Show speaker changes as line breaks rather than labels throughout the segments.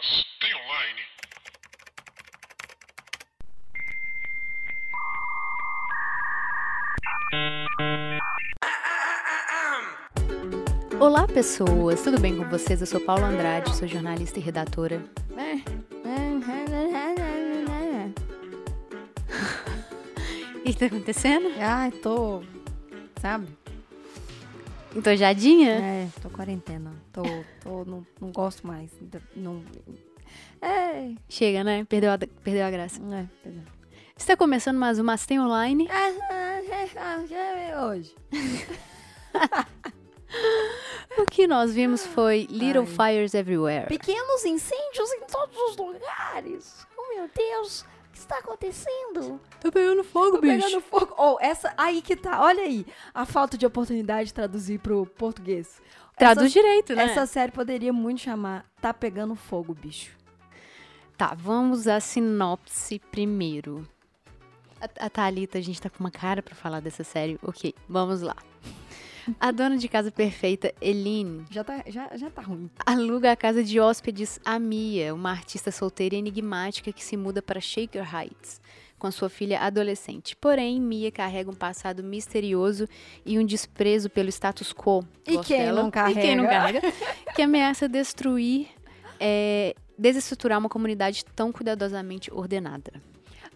Mas tem online?
Olá, pessoas! Tudo bem com vocês? Eu sou Paula Andrade, sou jornalista e redatora. O que tá acontecendo?
Ai, tô. Sabe?
Entojadinha?
É, tô quarentena. Tô. tô não, não gosto mais. Não. É.
Chega, né? Perdeu a, perdeu a graça.
É, perdão.
Está começando mais um Mas Tem Online.
Hoje.
O que nós vimos foi Little
Ai.
Fires Everywhere.
Pequenos incêndios em todos os lugares. Oh, meu Deus. O que está acontecendo?
Tá pegando fogo,
Tô pegando fogo. Oh, essa. Aí que tá. Olha aí. A falta de oportunidade de traduzir pro português.
Traduz
essa,
direito, né?
essa série poderia muito chamar Tá Pegando Fogo, bicho.
Tá, vamos à sinopse primeiro. A, a Thalita, a gente tá com uma cara pra falar dessa série. Ok, vamos lá. A dona de casa perfeita, Eline,
Já tá, já, já tá ruim.
aluga a casa de hóspedes a Mia, uma artista solteira e enigmática que se muda para Shaker Heights com sua filha adolescente. Porém, Mia carrega um passado misterioso e um desprezo pelo status quo.
E quem
dela.
não
E quem não
carrega?
carrega. que ameaça destruir, é, desestruturar uma comunidade tão cuidadosamente ordenada.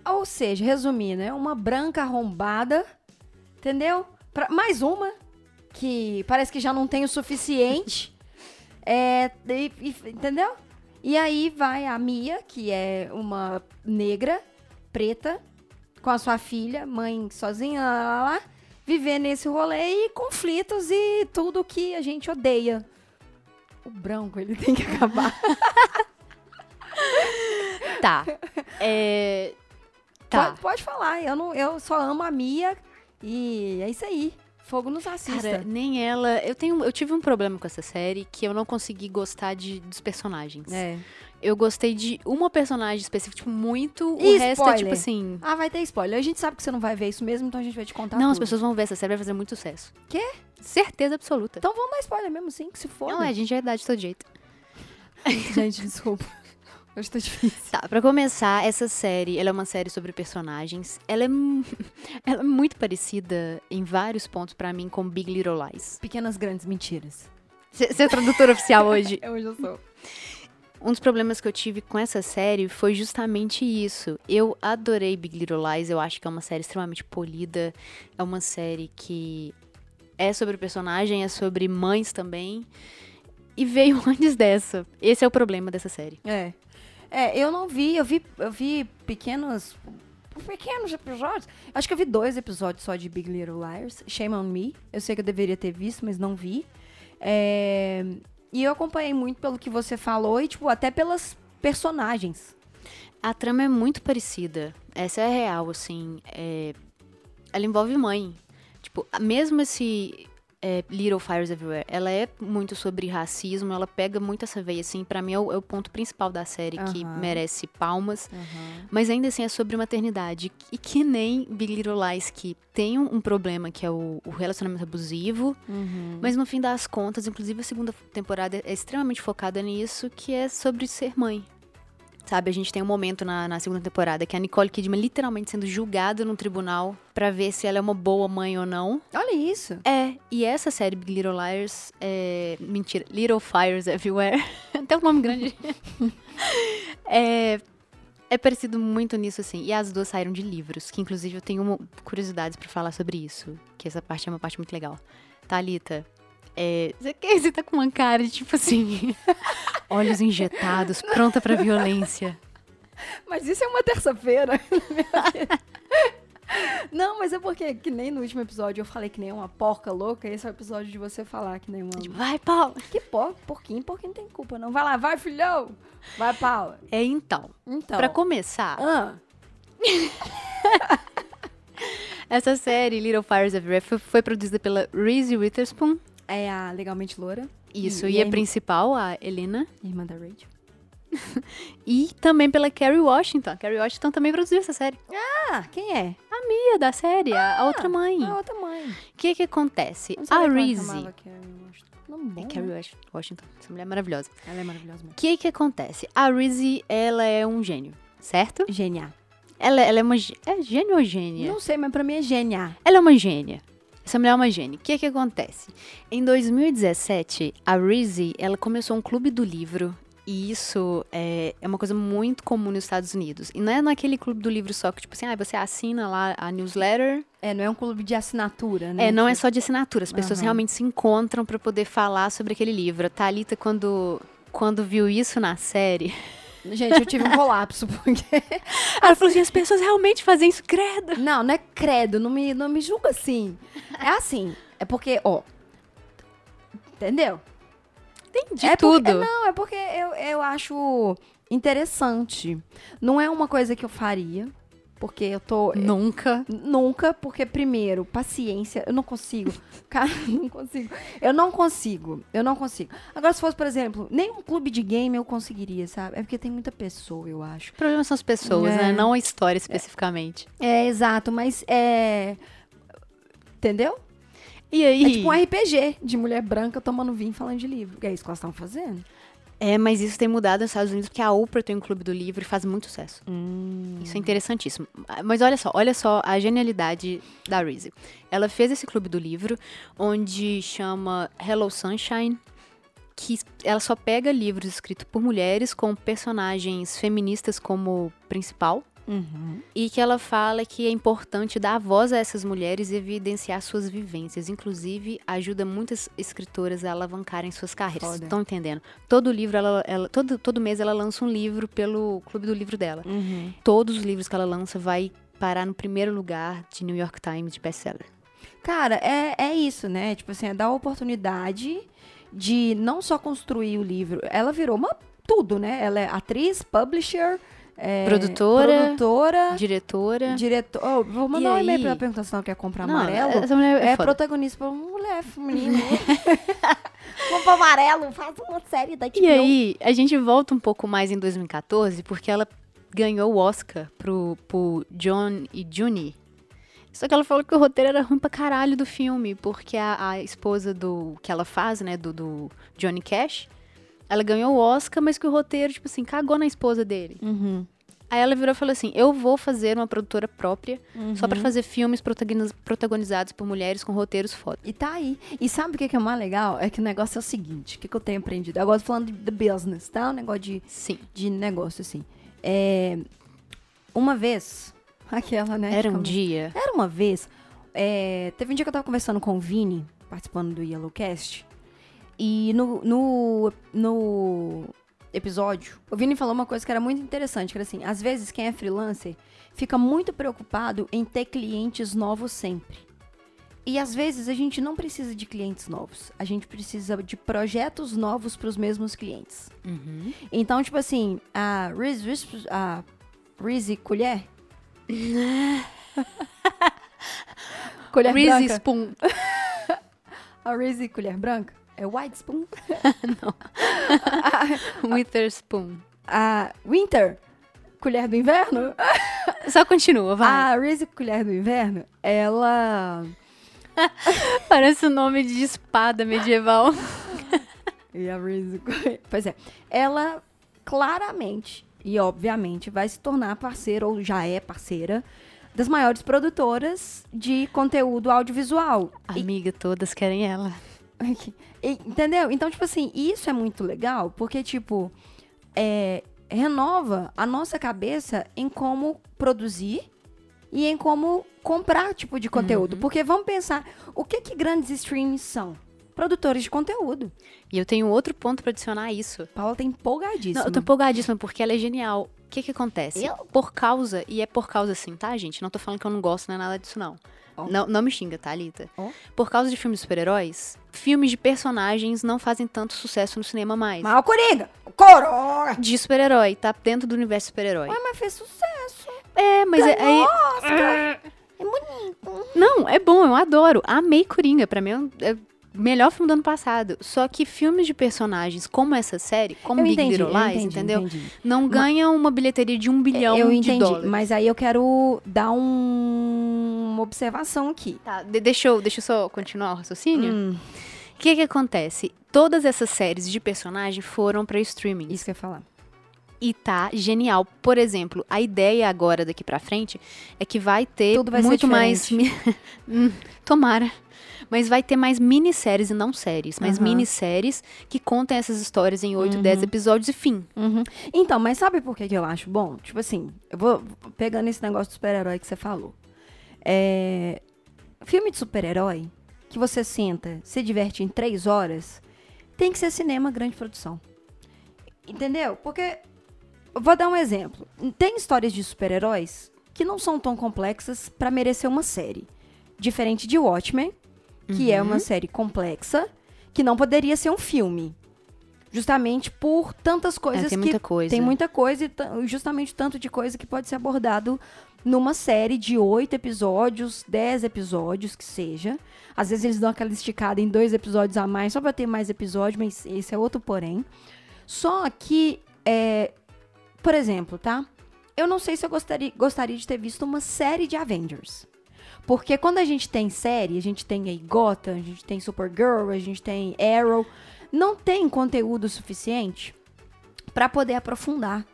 Ou seja, resumindo, é uma branca arrombada, entendeu? Pra- mais uma, que parece que já não tem o suficiente. é, e- e- entendeu? E aí vai a Mia, que é uma negra, preta, com a sua filha, mãe sozinha, lá, lá, lá, viver nesse rolê e conflitos e tudo que a gente odeia. O branco, ele tem que acabar.
Tá. É, tá.
Pode, pode falar, eu, não, eu só amo a Mia e é isso aí. Fogo nos assista.
Cara, nem ela. Eu tenho, eu tive um problema com essa série que eu não consegui gostar de, dos personagens.
É.
Eu gostei de uma personagem específica, tipo, muito.
E
o resto é tipo
spoiler?
assim.
Ah, vai ter spoiler. A gente sabe que você não vai ver isso mesmo, então a gente vai te contar
não, as
tudo.
pessoas vão ver essa série, vai fazer muito sucesso.
Quê?
Certeza absoluta.
Então vamos dar spoiler mesmo, sim, que se for.
não, é, a gente é idade de todo jeito.
Gente, desculpa. Hoje tá difícil.
Tá, pra começar, essa série, ela é uma série sobre personagens. Ela é, ela é muito parecida em vários pontos pra mim com Big Little Lies.
Pequenas grandes mentiras.
Você é tradutora oficial hoje.
Hoje eu sou.
Um dos problemas que eu tive com essa série foi justamente isso. Eu adorei Big Little Lies, eu acho que é uma série extremamente polida, é uma série que é sobre personagem, é sobre mães também. E veio antes dessa. Esse é o problema dessa série.
É. É, eu não vi, eu vi, eu vi pequenos. Pequenos episódios. Acho que eu vi dois episódios só de Big Little Liars. Shame on Me. Eu sei que eu deveria ter visto, mas não vi. É, E eu acompanhei muito pelo que você falou e, tipo, até pelas personagens.
A trama é muito parecida. Essa é real, assim. é, Ela envolve mãe. Tipo, mesmo esse é, Little Fires Everywhere, ela é muito sobre racismo, ela pega muito essa veia, assim. Pra mim é o, é o ponto principal da série, que
Aham.
merece palmas. Mas ainda assim é sobre maternidade. E que nem Big Little Lies, que tem um, um problema, que é o, o relacionamento abusivo.
Uhum.
Mas no fim das contas, inclusive a segunda temporada é extremamente focada nisso, que é sobre ser mãe. Sabe, a gente tem um momento na, na segunda temporada que a Nicole Kidman literalmente sendo julgada no tribunal pra ver se ela é uma boa mãe ou não.
Olha isso.
É, e essa série Big Little Liars é. Mentira, Little Fires Everywhere. Até um nome grande. é. É parecido muito nisso, assim. E as duas saíram de livros, que inclusive eu tenho uma- curiosidades pra falar sobre isso. Que essa parte é uma parte muito legal. Thalita, é, você, que- você tá com uma cara de tipo assim. olhos injetados, pronta pra violência.
Mas isso é uma terça-feira. Não, mas é porque, que nem no último episódio eu falei que nem uma porca louca, esse é o episódio de você falar que nem uma.
Tipo, vai, Paula!
Que por, porquinho, porquinho não tem culpa, não. Vai lá, vai, filhão! Vai, Paula.
É então.
Então.
Pra começar,
Ah,
essa série, Little Fires Everywhere, foi, foi produzida pela Reese Witherspoon.
É a Legalmente Loura.
Isso,
E-
e, a
a-
principal, a Helena.
Irmã da Rachel.
E também pela Kerry Washington. A Kerry Washington também produziu essa série.
Ah, quem é?
A Mia da série, a, a outra mãe.
A outra mãe.
O que que acontece? A
ela
Reese,
bom,
É
né?
Carrie Wash- Washington. Essa mulher é maravilhosa.
Ela é maravilhosa mesmo.
O que que acontece? A Rizzy, ela é um gênio, certo?
Genial.
Ela, ela é uma... É gênio ou gênia?
Não sei, mas pra mim é genial.
Ela é uma gênia. Essa mulher é uma gênia. O que que acontece? Em 2017, a Rizzy, ela começou um clube do livro. E isso é, é uma coisa muito comum nos Estados Unidos. E não é naquele clube do livro só que, tipo assim, ah, você assina lá a newsletter.
É, não é um clube de assinatura, né?
É, não é só de assinatura. As pessoas
Aham.
realmente se encontram pra poder falar sobre aquele livro. A Thalita, quando, quando viu isso na série,
Gente, eu tive um colapso, porque...
ela falou assim, as pessoas realmente fazem isso, credo.
Não, não é credo, não me, não me julga assim. É assim, é porque, ó... Entendeu?
Entendi
é
tudo.
Porque, não, é porque eu, eu acho interessante. Não é uma coisa que eu faria, porque eu tô...
Nunca.
Nunca, porque primeiro, paciência, eu não consigo. Cara, não consigo. Eu não consigo. Eu não consigo. Agora, se fosse, por exemplo, nem um clube de game eu conseguiria, sabe? É porque tem muita pessoa, eu acho.
O problema são as pessoas,
É.
né? Não a história especificamente.
É, exato, mas é. Entendeu?
E aí?
É tipo um RPG de mulher branca tomando vinho e falando de livro. É isso que elas estão fazendo.
É, mas isso tem mudado nos Estados Unidos porque a Oprah tem um clube do livro e faz muito sucesso. Isso é interessantíssimo. Mas olha só, olha só a genialidade da Reese. Ela fez esse clube do livro, onde chama Hello Sunshine, que ela só pega livros escritos por mulheres com personagens feministas como principal. E que ela fala que é importante dar voz a essas mulheres e evidenciar suas vivências. Inclusive, ajuda muitas escritoras a alavancarem suas carreiras. Estão entendendo? Todo livro, ela, ela- todo, todo mês ela lança um livro pelo clube do livro dela. Todos os livros que ela lança vai parar no primeiro lugar de New York Times de best-seller.
Cara, é, é isso, né? Tipo assim, é dar a oportunidade de não só construir o livro. Ela virou uma tudo, né? Ela é atriz, publisher, é,
Produtora,
produtora,
Diretora.
diretor. Oh, vou mandar
E
um e-mail
aí?
pra ela perguntar se ela quer comprar
Não,
amarelo.
essa mulher é,
É,
foda.
protagonista pra uma mulher. Vamos pro amarelo, faz uma série da
E aí, a gente volta um pouco mais em 2014, porque ela ganhou o Oscar pro, pro John e Juni. Só que ela falou que o roteiro era ruim pra caralho do filme, porque a, a esposa do que ela faz, né, do, do Johnny Cash, ela ganhou o Oscar, mas que o roteiro, tipo assim, cagou na esposa dele.
Uhum.
Aí ela virou e falou assim: Eu vou fazer uma produtora própria, só pra fazer filmes protagoniz- protagonizados por mulheres com roteiros foda.
E tá aí. E sabe o que que é mais legal? É que o negócio é o seguinte: o que, que eu tenho aprendido? Eu gosto falando de, business, tá? Um negócio de,
Sim.
de negócio, assim. É, uma vez, aquela, né?
Era um
ficamos-
dia.
Era uma vez. é, teve um dia que eu tava conversando com o Vini, participando do Yellowcast. E no, no, no episódio, o Vini falou uma coisa que era muito interessante, que era assim, às vezes quem é freelancer fica muito preocupado em ter clientes novos sempre. E às vezes a gente não precisa de clientes novos, a gente precisa de projetos novos para os mesmos clientes.
Uhum.
Então, tipo assim, a Reese, Reese- a Reese Colher. colher
Reese. Spoon.
A Reese Colher Branca. É White Spoon.
Witherspoon.
A Winter Colher do Inverno.
Só continua, vai.
A Reese Colher do Inverno, ela...
Parece o nome de espada medieval.
E a Reese. Pois é. Ela claramente e obviamente vai se tornar parceira, ou já é parceira, das maiores produtoras de conteúdo audiovisual. E
Amiga, todas querem ela.
Entendeu? Então, tipo assim, isso é muito legal, porque, tipo, é, renova a nossa cabeça em como produzir e em como comprar tipo de conteúdo. Porque vamos pensar, o que que grandes streams são? Produtores de conteúdo.
E eu tenho outro ponto pra adicionar a isso.
Paula tá empolgadíssima.
Não, eu tô empolgadíssima porque ela é genial. O que que acontece?
Eu?
Por causa, e é por causa assim, tá, gente? Não tô falando que eu não gosto, não é nada disso, não. Não, não me xinga, tá, Alita?
Ó.
Por causa de filmes de super-heróis, filmes de personagens não fazem tanto sucesso no cinema mais.
Mas o Coringa, o Coronga.
De super-herói, tá dentro do universo super-herói.
Ué, mas fez sucesso.
É, mas é, aí.
Oscar. É bonito.
Não, é bom, eu adoro. Amei Coringa. Pra mim é é melhor filme do ano passado. Só que filmes de personagens como essa série, como
Eu
Big
entendi,
Little Lies,
entendi,
entendeu?
entendi.
Não ganham uma bilheteria de um bilhão
eu
de
entendi,
dólares.
mas aí eu quero dar um- uma observação aqui.
Tá, de- deixa, eu, deixa eu só continuar o raciocínio.
Hum,
O que que acontece? Todas essas séries de personagem foram pra streaming.
Isso que eu ia falar.
E tá genial. Por exemplo, a ideia agora daqui pra frente é que vai ter
vai
muito mais. Hum, Tomara. Mas vai ter mais minisséries e não séries. Mais
Aham.
minisséries que contem essas histórias em 8,
Uhum.
10 episódios e fim.
Uhum. Então, mas sabe por que, que eu acho bom? Tipo assim, eu vou pegando esse negócio do super-herói que você falou. É, filme de super-herói, que você senta, se diverte em três horas, tem que ser cinema grande produção. Entendeu? Porque, vou dar um exemplo. Tem histórias de super-heróis que não são tão complexas pra merecer uma série. Diferente de Watchmen, que é uma série complexa, que não poderia ser um filme. Justamente por tantas coisas
É, tem
que
muita coisa.
tem muita coisa e ta- justamente tanto de coisa que pode ser abordado numa série de oito episódios, dez episódios, que seja. Às vezes eles dão aquela esticada em dois episódios a mais, só pra ter mais episódios, mas esse é outro porém. Só que, é, por exemplo, tá? Eu não sei se eu gostaria, gostaria de ter visto uma série de Avengers. Porque quando a gente tem série, a gente tem aí Gotham, a gente tem Supergirl, a gente tem Arrow, não tem conteúdo suficiente pra poder aprofundar.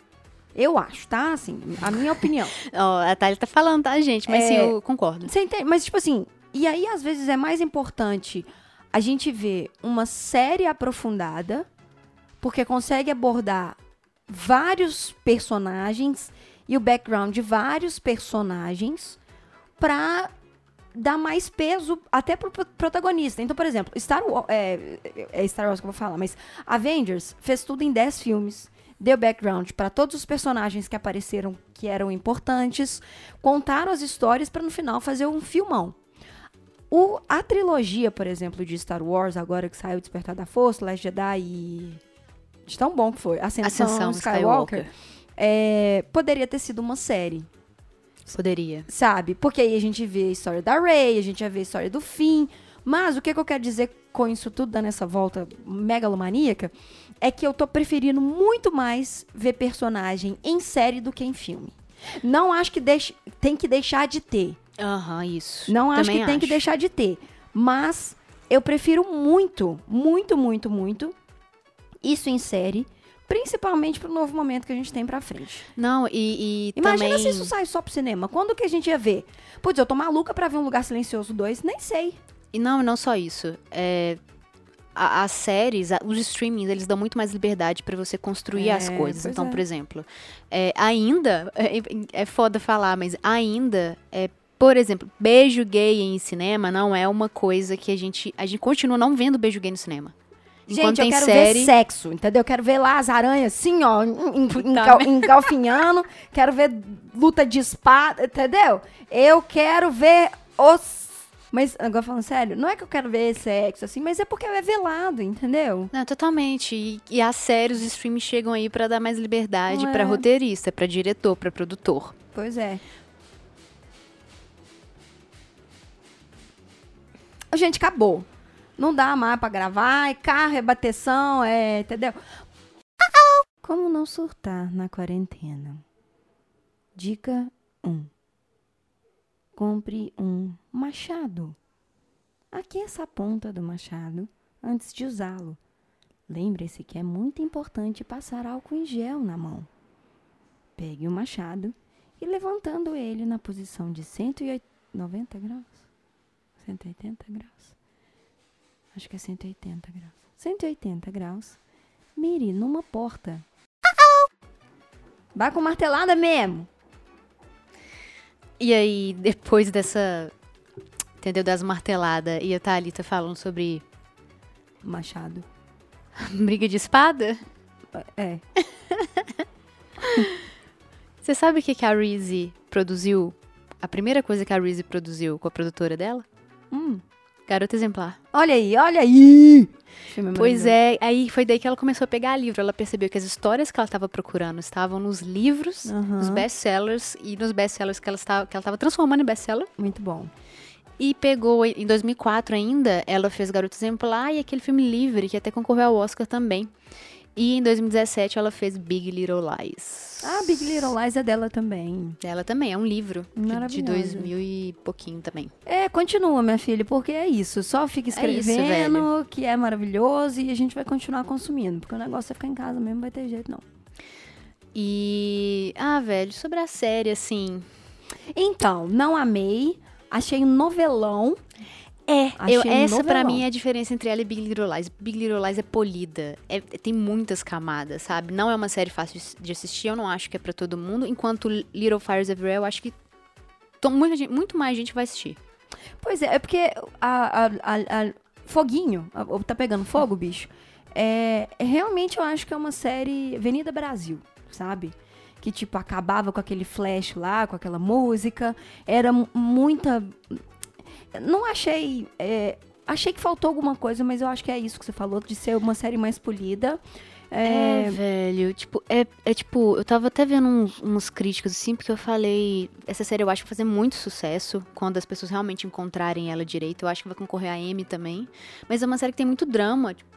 Eu acho, tá? Assim, a minha opinião.
Ó, a Thalia tá falando, tá, gente? Mas sim,
É.
eu concordo.
Você entende? Mas, tipo assim, e aí às vezes é mais importante a gente ver uma série aprofundada, porque consegue abordar vários personagens e o background de vários personagens pra dar mais peso até pro pro- protagonista. Então, por exemplo, Star Wars, é, é Star Wars que eu vou falar, mas Avengers fez tudo em 10 filmes. Deu background pra todos os personagens que apareceram que eram importantes, contaram as histórias pra no final fazer um filmão. O, a trilogia, por exemplo, de Star Wars, agora que saiu Despertar da Força, Last Jedi e. De tão bom que foi. Ascensão,
Ascensão
Skywalker.
Skywalker.
é, poderia ter sido uma série,
Poderia.
sabe? Porque aí a gente vê a história da Rey, a gente já vê a história do Finn. Mas o que, que eu quero dizer com isso tudo, dando essa volta megalomaníaca, é que eu tô preferindo muito mais ver personagem em série do que em filme. Não acho que deixe, tem que deixar de ter.
Aham, isso.
Não acho
Também
que tem que deixar de ter. Mas eu prefiro muito, muito, muito, muito isso em série. Principalmente pro novo momento que a gente tem pra frente.
Não, e, e
Imagina
também...
se isso sai só pro cinema. Quando que a gente ia ver? Putz, eu tô maluca pra ver um Lugar Silencioso 2? Nem sei.
E não, não só isso. É, a- as séries, a- os streamings, eles dão muito mais liberdade pra você construir
É,
as coisas. Então,
é.
por exemplo, é, ainda, é, é foda falar, mas ainda, é, por exemplo, beijo gay em cinema não é uma coisa que a gente, a gente continua não vendo beijo gay no cinema. Enquanto
gente, eu quero
série,
ver sexo, entendeu? Eu quero ver lá as aranhas assim, ó, engal- engalfinhando. quero ver luta de espada, entendeu? Eu quero ver os... Mas, agora falando sério, não é que eu quero ver sexo, assim, mas é porque é velado, entendeu?
Não, totalmente. E, e as séries, os streams chegam aí pra dar mais liberdade
é?
roteirista, pra diretor, pra produtor.
Pois é. Gente, acabou. Não dá mais pra gravar, é carro, é bateção, é. Entendeu? Como não surtar na quarentena? Dica 1. Compre um machado. Aqueça a ponta do machado antes de usá-lo. Lembre-se que é muito importante passar álcool em gel na mão. Pegue o machado e levantando ele na posição de 190 graus. 180 graus. Acho que é 180 graus. 180 graus. Mire numa porta. Vai com martelada mesmo.
E aí, depois dessa. Entendeu? Das marteladas e a Thalita falando sobre
Machado.
briga de espada.
É.
Você sabe o que, que a Reese produziu? A primeira coisa que a Reese produziu com a produtora dela?
Hum.
Garota Exemplar.
Olha aí, olha aí. Filme
Pois é, aí foi daí que ela começou a pegar livro. Ela percebeu que as histórias que ela estava procurando estavam nos livros,
Aham.
nos best-sellers e nos best-sellers que ela estava que ela estava transformando em best-seller.
Muito bom.
E pegou, em 2004 ainda, ela fez Garota Exemplar e aquele filme Livre, que até concorreu ao Oscar também. E em 2017 ela fez Big Little Lies.
Ah, Big Little Lies é dela também.
Ela também, é um livro de- de
Maravilhosa.
2000 e pouquinho também.
É, continua, minha filha, porque é isso. Só fica
É isso,
escrevendo, que é maravilhoso, e a gente vai continuar consumindo. Porque o negócio é ficar em casa mesmo, não vai ter jeito, não.
E. Ah, velho, sobre a série, assim.
Então, não amei. Achei um novelão.
É, eu, essa pra
novelão.
mim é a diferença entre ela e Big Little Lies. Big Little Lies é polida, é- tem muitas camadas, sabe? Não é uma série fácil de- assistir, eu não acho que é pra todo mundo. Enquanto Little Fires Everywhere, eu acho que muita muito mais gente vai assistir.
Pois é, é porque a, a- a- a- Foguinho, tá pegando fogo, bicho. É, é- realmente eu acho que é uma série Avenida Brasil, sabe? Que, tipo, acabava com aquele flash lá, com aquela música. Era mu- muita. Não achei. é, achei que faltou alguma coisa, mas eu acho que é isso que você falou, de ser uma série mais polida.
É,
É,
velho, tipo, é, é tipo, eu tava até vendo uns, uns críticos assim, porque eu falei, essa série eu acho que vai fazer muito sucesso quando as pessoas realmente encontrarem ela direito. Eu acho que vai concorrer a Emmy também. Mas é uma série que tem muito drama, tipo,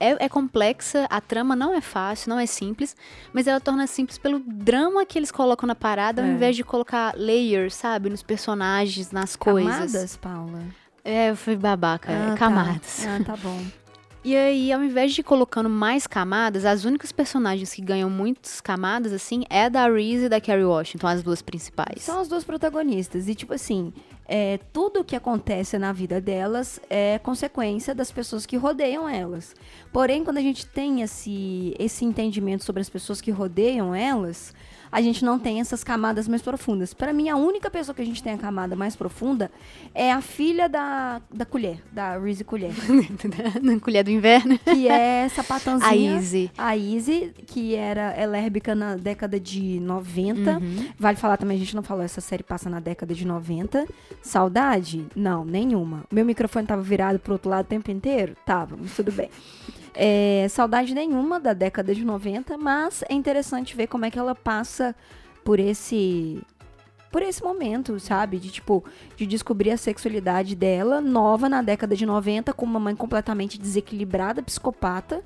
é, é complexa, a trama não é fácil, não é simples, mas ela torna simples pelo drama que eles colocam na parada, ao
É.
invés de colocar layers, sabe, nos personagens, nas coisas.
camadas, Paula?
É, eu fui babaca,
Ah, tá.
camadas.
Ah, tá bom.
E aí, ao invés de colocando mais camadas, as únicas personagens que ganham muitas camadas, assim, é da Reese e da Carrie Washington, as duas principais.
São as duas protagonistas. E, tipo assim, é, tudo que acontece na vida delas é consequência das pessoas que rodeiam elas. Porém, quando a gente tem esse, esse entendimento sobre as pessoas que rodeiam elas, a gente não tem essas camadas mais profundas. Para mim, a única pessoa que a gente tem a camada mais profunda é a filha da, da colher, da Reese Colher,
Na colher do inverno.
que é sapatãozinha.
A Izzy.
A Izzy, que era lésbica na década de 90. Vale falar também, a gente não falou, essa série passa na década de 90. Saudade? Não, nenhuma. Meu microfone tava virado pro outro lado o tempo inteiro? Tava, mas tudo bem. É, saudade nenhuma da década de 90, mas é interessante ver como é que ela passa por esse por esse momento, sabe? De tipo, de descobrir a sexualidade dela, nova na década de 90, com uma mãe completamente desequilibrada, psicopata,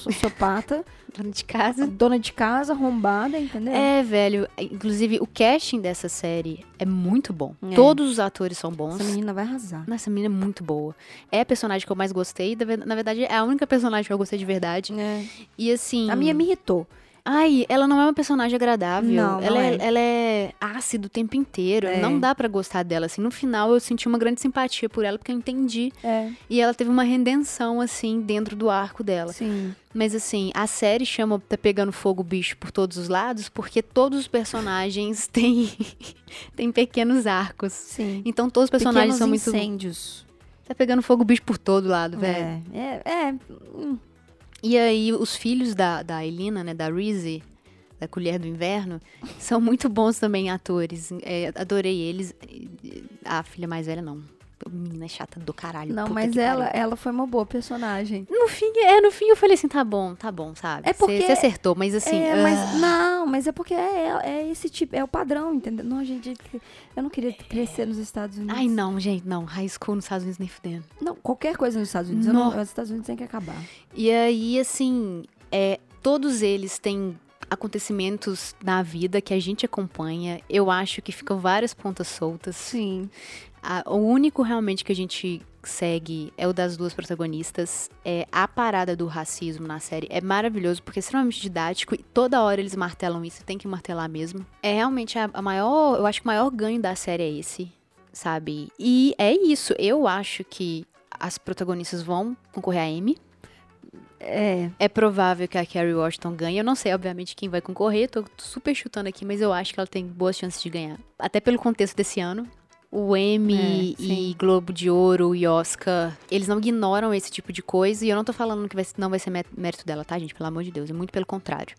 sociopata,
Dona de casa.
dona de casa, arrombada, entendeu?
É, velho. Inclusive, o casting dessa série é muito bom.
É.
Todos os atores são bons.
Essa menina vai arrasar.
Nossa, essa menina é muito boa. É a personagem que eu mais gostei. Na verdade, é a única personagem que eu gostei de verdade.
É.
E assim.
A minha me irritou.
Ai, ela não é uma personagem agradável.
Não, não
ela,
é.
ela é ácida o tempo inteiro.
É.
Não dá pra gostar dela. Assim, no final eu senti uma grande simpatia por ela, porque eu entendi.
É,
E ela teve uma redenção, assim, dentro do arco dela.
sim.
Mas assim, a série chama Tá Pegando Fogo Bicho por todos os lados, porque todos os personagens têm, têm pequenos arcos.
Sim.
Então todos os personagens
Pequenos
são muito.
incêndios.
Tá pegando fogo bicho por todo lado, velho.
É, é, é. hum,
E aí, os filhos da, da Elina, né, da Reese, da Colher do Inverno, são muito bons também atores. É, adorei eles. A filha mais velha, não. Menina chata do caralho.
Não, mas ela,
pariu.
ela foi uma boa personagem.
No fim, é, no fim eu falei assim, tá bom, tá bom, sabe?
É porque-
Você acertou, mas assim...
é,
ah,
mas não, mas é porque é, é esse tipo, é o padrão, entendeu? Não, gente, eu não queria crescer nos Estados Unidos.
Ai, não, gente, não. High school nos Estados Unidos nem fudendo.
Não, qualquer coisa nos Estados Unidos. eu não-
Nó.
os Estados Unidos tem que acabar.
E aí, assim, é, todos eles têm acontecimentos na vida que a gente acompanha. Eu acho que ficam várias pontas soltas.
Sim.
A- o único realmente que a gente segue é o das duas protagonistas. É a parada do racismo na série é maravilhoso porque é extremamente didático e toda hora eles martelam isso, tem que martelar mesmo. É realmente a, a maior, eu acho que o maior ganho da série é esse, sabe? E é isso, eu acho que as protagonistas vão concorrer a Emmy.
É.
É provável que a Carrie Washington ganhe. Eu não sei, obviamente, quem vai concorrer. Tô super chutando aqui, mas eu acho que ela tem boas chances de ganhar. Até pelo contexto desse ano. O Emmy
É,
e. Globo de Ouro e Oscar, eles não ignoram esse tipo de coisa. E eu não tô falando que vai- não vai ser mé- mérito dela, tá, gente? Pelo amor de Deus. É muito pelo contrário.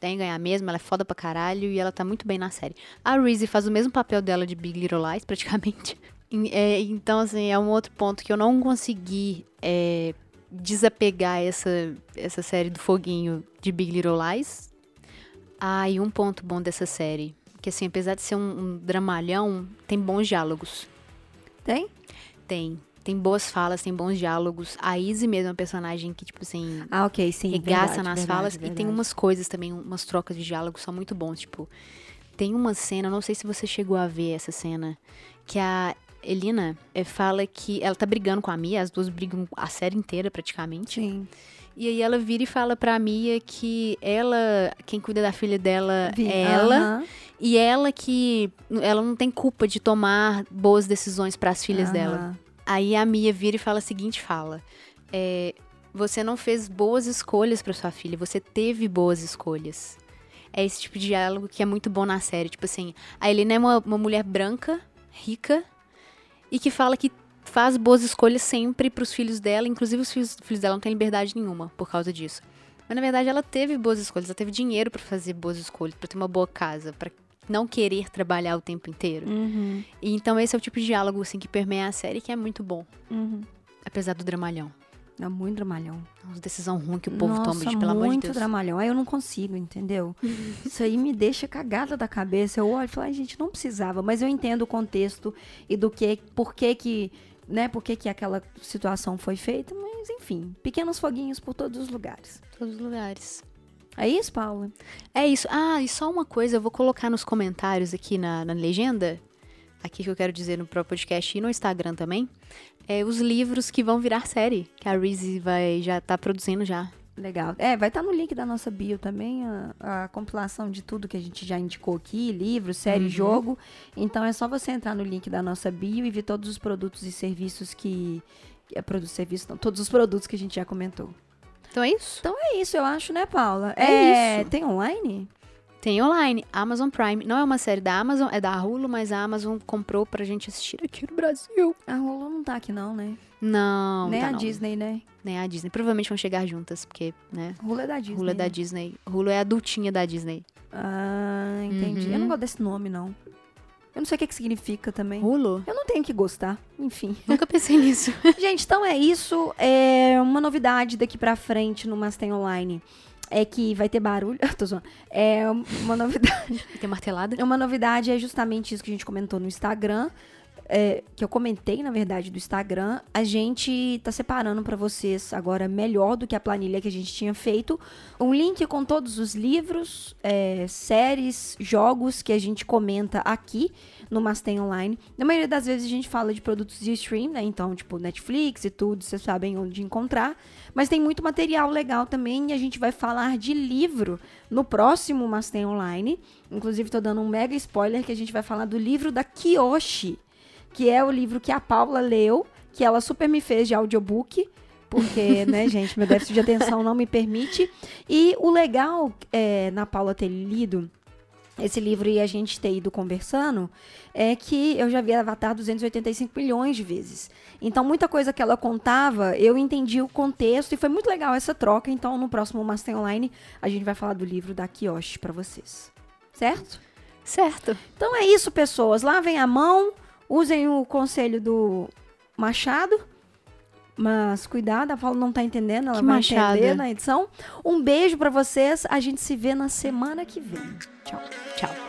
Tem que ganhar mesmo, ela é foda pra caralho e ela tá muito bem na série. A Reese faz o mesmo papel dela de Big Little Lies, praticamente. É, então, assim, é um outro ponto que eu não consegui é, desapegar essa, essa série do foguinho de Big Little Lies. Ah, e um ponto bom dessa série, que assim, apesar de ser um, um dramalhão, tem bons diálogos.
Tem?
Tem. tem boas falas, tem bons diálogos. A Izzy mesmo é uma personagem que, tipo assim,
Ah, ok, sim.
regaça
verdade,
nas
verdade,
falas. E tem
verdade.
umas coisas também, umas trocas de diálogo são muito bons. Tipo, tem uma cena, não sei se você chegou a ver essa cena, que a Elina eh, fala que ela tá brigando com a Mia, as duas brigam a série inteira praticamente.
Sim.
E aí ela vira e fala pra Mia que ela, quem cuida da filha dela
Vi-
é ela.
Aham,
E ela que. Ela não tem culpa de tomar boas decisões para as filhas dela.
aham.
Aí a Mia vira e fala a seguinte fala. é, você não fez boas escolhas para sua filha, você teve boas escolhas. É esse tipo de diálogo que é muito bom na série. Tipo assim, a Helena é uma, uma mulher branca, rica, e que fala que faz boas escolhas sempre pros filhos dela, inclusive os filhos, filhos dela não têm liberdade nenhuma por causa disso. Mas na verdade ela teve boas escolhas, ela teve dinheiro pra fazer boas escolhas, pra ter uma boa casa, pra não querer trabalhar o tempo inteiro.
Uhum,
E então esse é o tipo de diálogo assim que permeia a série que é muito bom,
uhum.
apesar do dramalhão.
É muito dramalhão.
Uma decisão ruim que o povo
Nossa,
toma, de, pelo amor de
muito
Deus.
dramalhão. Aí eu não consigo, entendeu? Isso aí me deixa cagada da cabeça. Eu olho e falo, ai, gente, não precisava. Mas eu entendo o contexto e do que, por que que, né, por que que aquela situação foi feita. Mas, enfim, pequenos foguinhos por todos os lugares.
Todos os lugares.
É isso, Paula?
É isso. Ah, e só uma coisa, eu vou colocar nos comentários aqui na, na legenda, aqui que eu quero dizer no próprio podcast e no Instagram também, é os livros que vão virar série, que a Reese vai já tá produzindo já.
Legal. É, vai estar no link da nossa bio também a, a compilação de tudo que a gente já indicou aqui, livro, série,
Uhum.
jogo. Então é só você entrar no link da nossa bio e ver todos os produtos e serviços que... É, produtos e serviços, não, todos os produtos que a gente já comentou.
Então é isso.
Então é isso, eu acho, né, Paula?
É isso.
Tem online?
Tem online, Amazon Prime. Não é uma série da Amazon, é da Hulu, mas a Amazon comprou pra gente assistir aqui no Brasil.
A Hulu não tá aqui não, né?
Não,
Nem
tá
a
não.
Disney, né?
Nem a Disney. Provavelmente vão chegar juntas, porque, né?
Hulu é da Disney.
Hulu é da
né?
Disney. É a adultinha da Disney.
Ah, entendi.
Uhum.
Eu não gosto desse nome, não. Eu não sei o que, que significa também.
Hulu?
Eu não tenho que gostar. Enfim.
Nunca pensei nisso.
Gente, então é isso. É uma novidade daqui pra frente no Mastem Online. É que vai ter barulho. Tô zoando. É uma novidade.
Tem martelada?
Uma novidade é justamente isso que a gente comentou no Instagram. É, que eu comentei, na verdade, do Instagram. A gente tá separando pra vocês agora melhor do que a planilha que a gente tinha feito. Um link com todos os livros, é, séries, jogos que a gente comenta aqui no Mastem Online. Na maioria das vezes a gente fala de produtos de stream, né? Então, tipo, Netflix e tudo, vocês sabem onde encontrar. Mas tem muito material legal também e a gente vai falar de livro no próximo Mastem Online. Inclusive, tô dando um mega spoiler que a gente vai falar do livro da Kiyoshi, que é o livro que a Paula leu, que ela super me fez de audiobook. Porque, né, gente, meu déficit de atenção não me permite. E o legal é, na Paula ter lido esse livro e a gente ter ido conversando é que eu já vi Avatar 285 milhões de vezes. Então, muita coisa que ela contava, eu entendi o contexto e foi muito legal essa troca. Então, no próximo Master Online, a gente vai falar do livro da Kiyoshi pra vocês. Certo?
Certo.
Então é isso, pessoas. Lavem a mão, Usem o conselho do Machado. Mas cuidado, a Paula não tá entendendo, ela
que
vai
machado.
entender na edição. Um beijo para vocês, a gente se vê na semana que vem. Tchau.
Tchau.